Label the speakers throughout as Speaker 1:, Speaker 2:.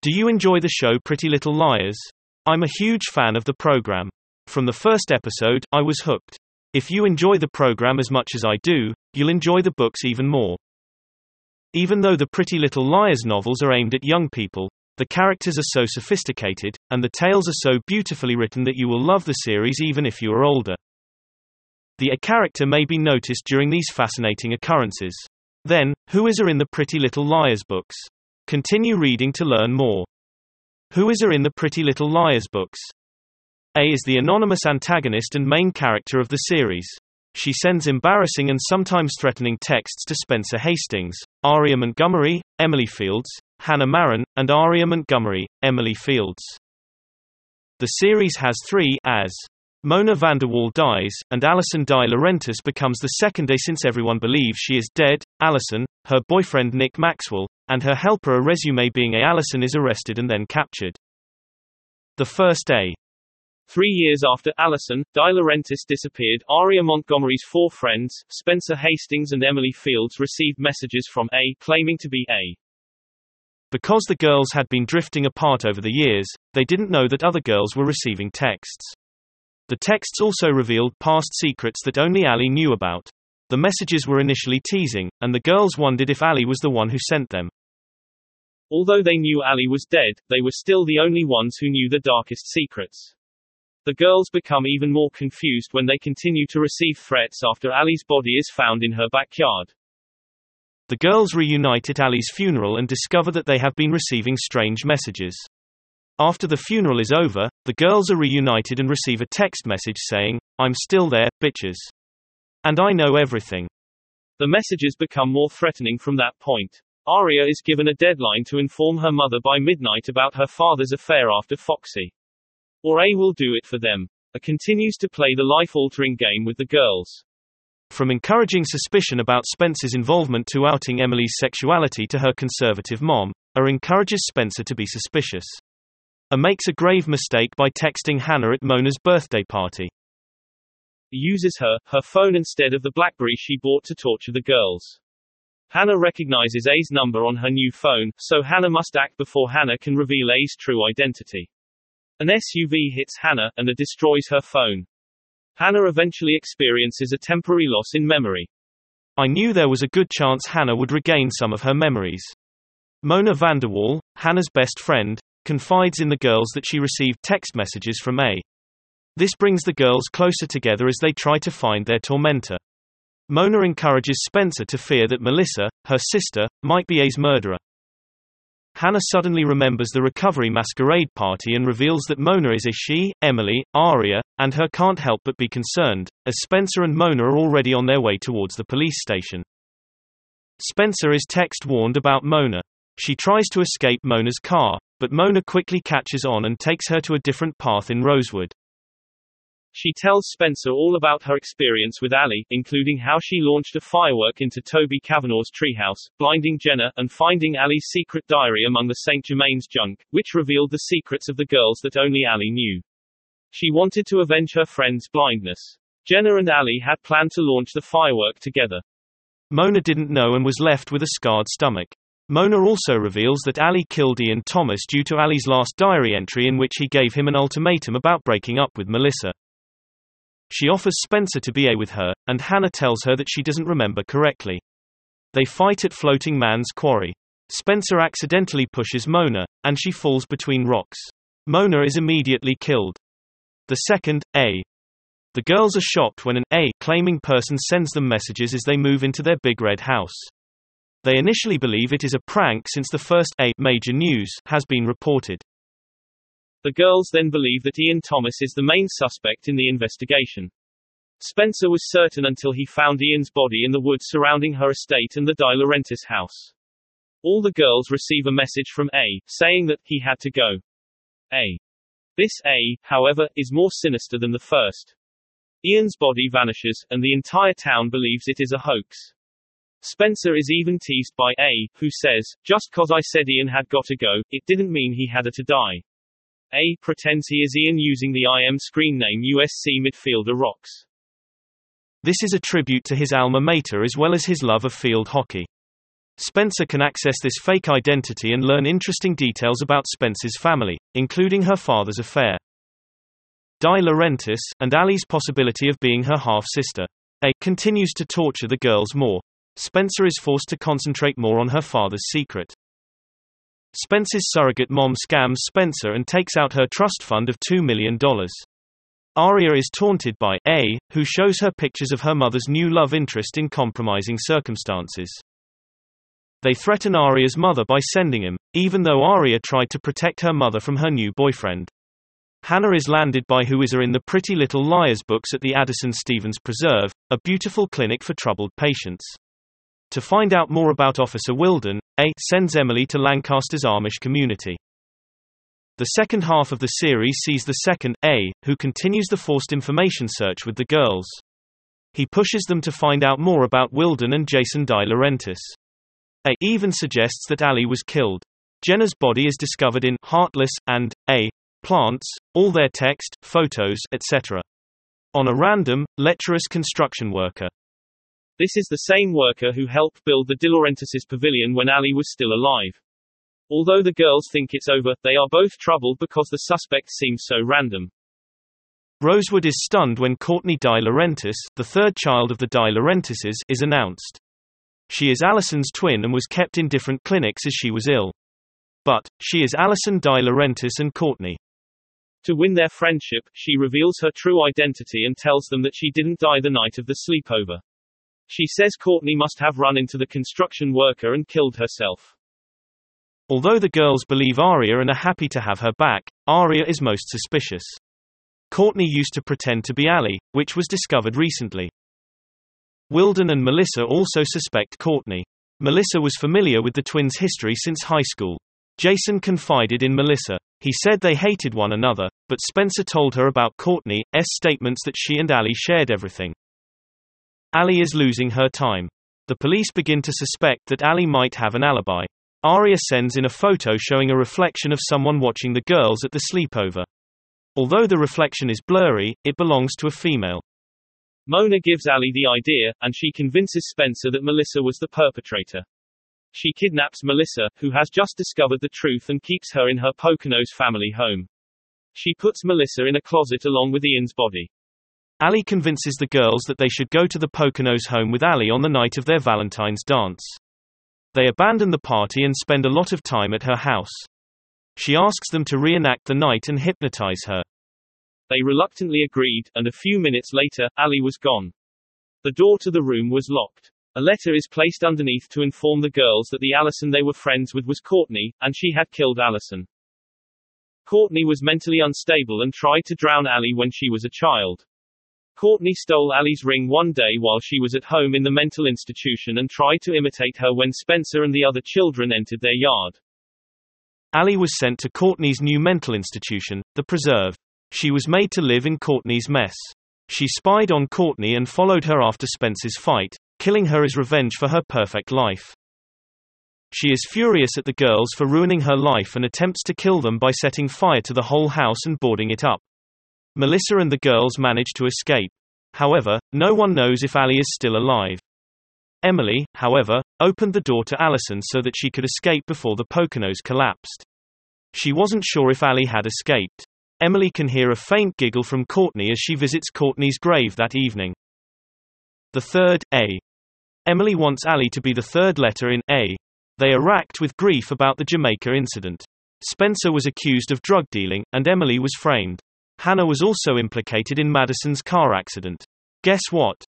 Speaker 1: Do you enjoy the show Pretty Little Liars? I'm a huge fan of the program. From the first episode, I was hooked. If you enjoy the program as much as I do, you'll enjoy the books even more. Even though the Pretty Little Liars novels are aimed at young people, the characters are so sophisticated, and the tales are so beautifully written that you will love the series even if you are older. The A character may be noticed during these fascinating occurrences. Then, who is her in the Pretty Little Liars books? Continue reading to learn more. Who is her in the Pretty Little Liars books? A is the anonymous antagonist and main character of the series. She sends embarrassing and sometimes threatening texts to Spencer Hastings, Aria Montgomery, Emily Fields, Hannah Marin, and Aria Montgomery, Emily Fields. The series has three as Mona Vanderwaal dies, and Allison DiLaurentis becomes the second A since everyone believes she is dead. Allison, her boyfriend Nick Maxwell, and her helper a resume being A. Allison is arrested and then captured. The first A.
Speaker 2: Three years after Allison, DiLaurentis disappeared, Aria Montgomery's four friends, Spencer Hastings and Emily Fields received messages from A claiming to be A.
Speaker 1: Because the girls had been drifting apart over the years, they didn't know that other girls were receiving texts. The texts also revealed past secrets that only Ali knew about. The messages were initially teasing, and the girls wondered if Ali was the one who sent them.
Speaker 2: Although they knew Ali was dead, they were still the only ones who knew the darkest secrets. The girls become even more confused when they continue to receive threats after Ali's body is found in her backyard.
Speaker 1: The girls reunite at Ali's funeral and discover that they have been receiving strange messages. After the funeral is over, the girls are reunited and receive a text message saying, I'm still there, bitches. And I know everything.
Speaker 2: The messages become more threatening from that point. Aria is given a deadline to inform her mother by midnight about her father's affair after Foxy. Or A will do it for them. A continues to play the life-altering game with the girls.
Speaker 1: From encouraging suspicion about Spencer's involvement to outing Emily's sexuality to her conservative mom, A encourages Spencer to be suspicious. A makes a grave mistake by texting Hannah at Mona's birthday party.
Speaker 2: Uses her, her phone instead of the Blackberry she bought to torture the girls. Hannah recognizes A's number on her new phone, so Hannah must act before Hannah can reveal A's true identity. An SUV hits Hannah, and it destroys her phone. Hannah eventually experiences a temporary loss in memory.
Speaker 1: I knew there was a good chance Hannah would regain some of her memories. Mona Vanderwaal, Hannah's best friend, confides in the girls that she received text messages from A. This brings the girls closer together as they try to find their tormentor. Mona encourages Spencer to fear that Melissa, her sister, might be A's murderer. Hannah suddenly remembers the recovery masquerade party and reveals that Mona is a she, Emily, Aria, and her can't help but be concerned, as Spencer and Mona are already on their way towards the police station. Spencer is text warned about Mona. She tries to escape Mona's car, but Mona quickly catches on and takes her to a different path in Rosewood.
Speaker 2: She tells Spencer all about her experience with Ali, including how she launched a firework into Toby Cavanaugh's treehouse, blinding Jenna, and finding Ali's secret diary among the St. Germain's junk, which revealed the secrets of the girls that only Ali knew. She wanted to avenge her friend's blindness. Jenna and Ali had planned to launch the firework together.
Speaker 1: Mona didn't know and was left with a scarred stomach. Mona also reveals that Ali killed Ian Thomas due to Ali's last diary entry in which he gave him an ultimatum about breaking up with Melissa. She offers Spencer to be a with her, and Hannah tells her that she doesn't remember correctly. They fight at Floating Man's Quarry. Spencer accidentally pushes Mona, and she falls between rocks. Mona is immediately killed. The second, A. The girls are shocked when an A claiming person sends them messages as they move into their big red house. They initially believe it is a prank since the first A major news has been reported.
Speaker 2: The girls then believe that Ian Thomas is the main suspect in the investigation. Spencer was certain until he found Ian's body in the woods surrounding her estate and the DiLaurentis house. All the girls receive a message from A, saying that he had to go. A. This A, however, is more sinister than the first. Ian's body vanishes, and the entire town believes it is a hoax. Spencer is even teased by A, who says, just cause I said Ian had got to go, it didn't mean he had to die. A pretends he is Ian using the IM screen name USC midfielder Rocks.
Speaker 1: This is a tribute to his alma mater as well as his love of field hockey. Spencer can access this fake identity and learn interesting details about Spencer's family, including her father's affair. DiLaurentis, and Ali's possibility of being her half-sister. A continues to torture the girls more. Spencer is forced to concentrate more on her father's secret. Spencer's surrogate mom scams Spencer and takes out her trust fund of $2 million. Aria is taunted by A, who shows her pictures of her mother's new love interest in compromising circumstances. They threaten Aria's mother by sending him, even though Aria tried to protect her mother from her new boyfriend. Hannah is landed by Whoever in the Pretty Little Liars books at the Addison Stevens Preserve, a beautiful clinic for troubled patients. To find out more about Officer Wilden, A sends Emily to Lancaster's Amish community. The second half of the series sees the second, A, who continues the forced information search with the girls. He pushes them to find out more about Wilden and Jason DiLaurentis. A even suggests that Ali was killed. Jenna's body is discovered in Heartless and A plants, all their text, photos, etc. On a random, lecherous construction worker.
Speaker 2: This is the same worker who helped build the DiLaurentis pavilion when Ali was still alive. Although the girls think it's over, they are both troubled because the suspect seems so random.
Speaker 1: Rosewood is stunned when Courtney DiLaurentis, the third child of the DiLaurentises, is announced. She is Allison's twin and was kept in different clinics as she was ill. But, she is Allison DiLaurentis and Courtney.
Speaker 2: To win their friendship, she reveals her true identity and tells them that she didn't die the night of the sleepover. She says Courtney must have run into the construction worker and killed herself.
Speaker 1: Although the girls believe Aria and are happy to have her back, Aria is most suspicious. Courtney used to pretend to be Ali, which was discovered recently. Wilden and Melissa also suspect Courtney. Melissa was familiar with the twins' history since high school. Jason confided in Melissa. He said they hated one another, but Spencer told her about Courtney's statements that she and Ali shared everything. Ali is losing her time. The police begin to suspect that Ali might have an alibi. Aria sends in a photo showing a reflection of someone watching the girls at the sleepover. Although the reflection is blurry, it belongs to a female.
Speaker 2: Mona gives Ali the idea, and she convinces Spencer that Melissa was the perpetrator. She kidnaps Melissa, who has just discovered the truth and keeps her in her Poconos family home. She puts Melissa in a closet along with Ian's body.
Speaker 1: Ali convinces the girls that they should go to the Poconos home with Ali on the night of their Valentine's dance. They abandon the party and spend a lot of time at her house. She asks them to reenact the night and hypnotize her.
Speaker 2: They reluctantly agreed, and a few minutes later, Ali was gone. The door to the room was locked. A letter is placed underneath to inform the girls that the Allison they were friends with was Courtney, and she had killed Allison. Courtney was mentally unstable and tried to drown Ali when she was a child. Courtney stole Ali's ring one day while she was at home in the mental institution and tried to imitate her when Spencer and the other children entered their yard.
Speaker 1: Ali was sent to Courtney's new mental institution, the Preserve. She was made to live in Courtney's mess. She spied on Courtney and followed her after Spencer's fight, killing her as revenge for her perfect life. She is furious at the girls for ruining her life and attempts to kill them by setting fire to the whole house and boarding it up. Melissa and the girls manage to escape. However, no one knows if Ali is still alive. Emily, however, opened the door to Allison so that she could escape before the Poconos collapsed. She wasn't sure if Ali had escaped. Emily can hear a faint giggle from Courtney as she visits Courtney's grave that evening. The third, A. Emily wants Ali to be the third letter in A. They are racked with grief about the Jamaica incident. Spencer was accused of drug dealing, and Emily was framed. Hannah was also implicated in Madison's car accident. Guess what?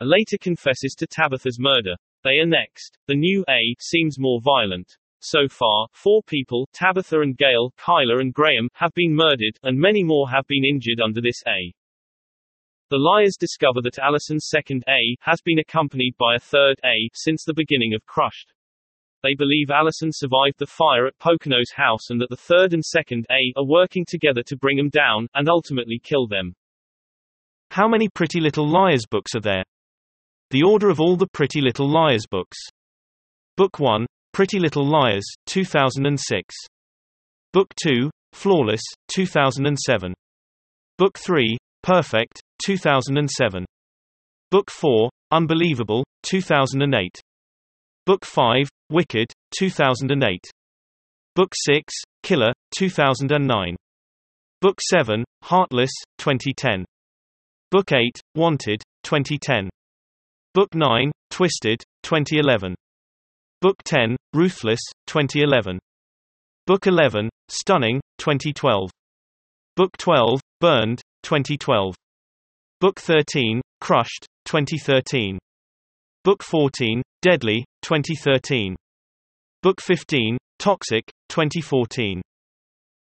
Speaker 2: A later confesses to Tabitha's murder. They are next. The new A seems more violent. So far, four people, Tabitha and Gail, Kyla and Graham, have been murdered, and many more have been injured under this A. The liars discover that Allison's second A has been accompanied by a third A since the beginning of Crushed. They believe Allison survived the fire at Pocono's house and that the third and second A are working together to bring them down, and ultimately kill them.
Speaker 1: How many Pretty Little Liars books are there? The order of all the Pretty Little Liars books. Book 1, Pretty Little Liars, 2006. Book 2, Flawless, 2007. Book 3, Perfect, 2007. Book 4, Unbelievable, 2008. Book 5, Wicked, 2008. Book 6, Killer, 2009. Book 7, Heartless, 2010. Book 8, Wanted, 2010. Book 9, Twisted, 2011. Book 10, Ruthless, 2011. Book 11, Stunning, 2012. Book 12, Burned, 2012. Book 13, Crushed, 2013. Book 14, Deadly, 2013. Book 15, Toxic, 2014.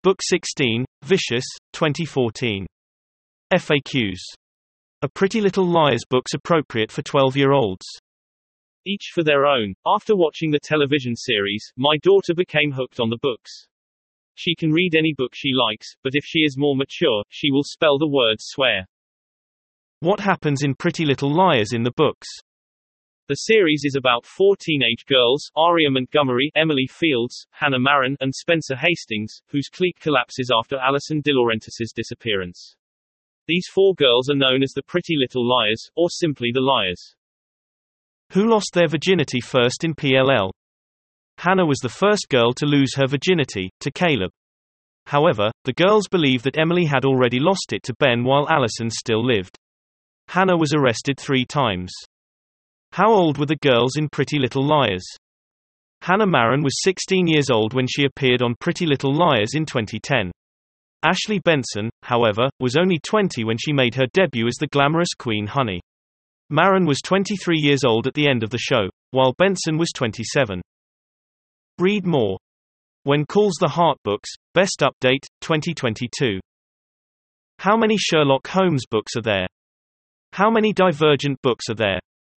Speaker 1: Book 16, Vicious, 2014. FAQs. A Pretty Little Liars books appropriate for 12-year-olds.
Speaker 2: Each for their own. After watching the television series, my daughter became hooked on the books. She can read any book she likes, but if she is more mature, she will spell the word swear.
Speaker 1: What happens in Pretty Little Liars in the books?
Speaker 2: The series is about four teenage girls, Aria Montgomery, Emily Fields, Hannah Marin, and Spencer Hastings, whose clique collapses after Alison DiLaurentis's disappearance. These four girls are known as the Pretty Little Liars, or simply the Liars.
Speaker 1: Who lost their virginity first in PLL? Hannah was the first girl to lose her virginity, to Caleb. However, the girls believe that Emily had already lost it to Ben while Alison still lived. Hannah was arrested three times. How old were the girls in Pretty Little Liars? Hannah Marin was 16 years old when she appeared on Pretty Little Liars in 2010. Ashley Benson, however, was only 20 when she made her debut as the glamorous Queen Honey. Marin was 23 years old at the end of the show, while Benson was 27. Read more. When Calls the Heart Books, Best Update, 2022. How many Sherlock Holmes books are there? How many Divergent books are there?